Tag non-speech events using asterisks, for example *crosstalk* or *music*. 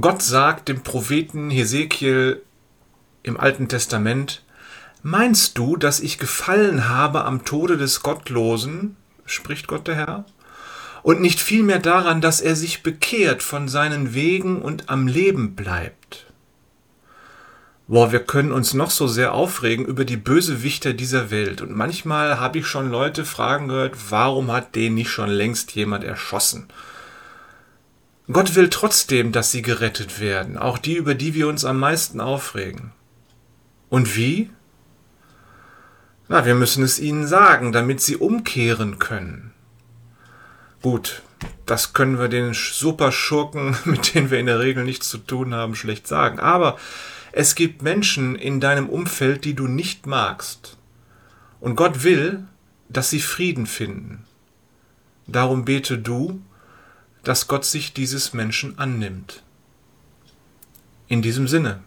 Gott sagt dem Propheten Hesekiel im Alten Testament, Meinst du, dass ich gefallen habe am Tode des Gottlosen, spricht Gott der Herr, und nicht vielmehr daran, dass er sich bekehrt von seinen Wegen und am Leben bleibt? Boah, wir können uns noch so sehr aufregen über die Bösewichter dieser Welt. Und manchmal habe ich schon Leute fragen gehört, warum hat den nicht schon längst jemand erschossen? Gott will trotzdem, dass sie gerettet werden, auch die, über die wir uns am meisten aufregen. Und wie? Na, wir müssen es ihnen sagen, damit sie umkehren können. Gut, das können wir den Superschurken, *laughs* mit denen wir in der Regel nichts zu tun haben, schlecht sagen. Aber es gibt Menschen in deinem Umfeld, die du nicht magst. Und Gott will, dass sie Frieden finden. Darum bete du, dass Gott sich dieses Menschen annimmt. In diesem Sinne.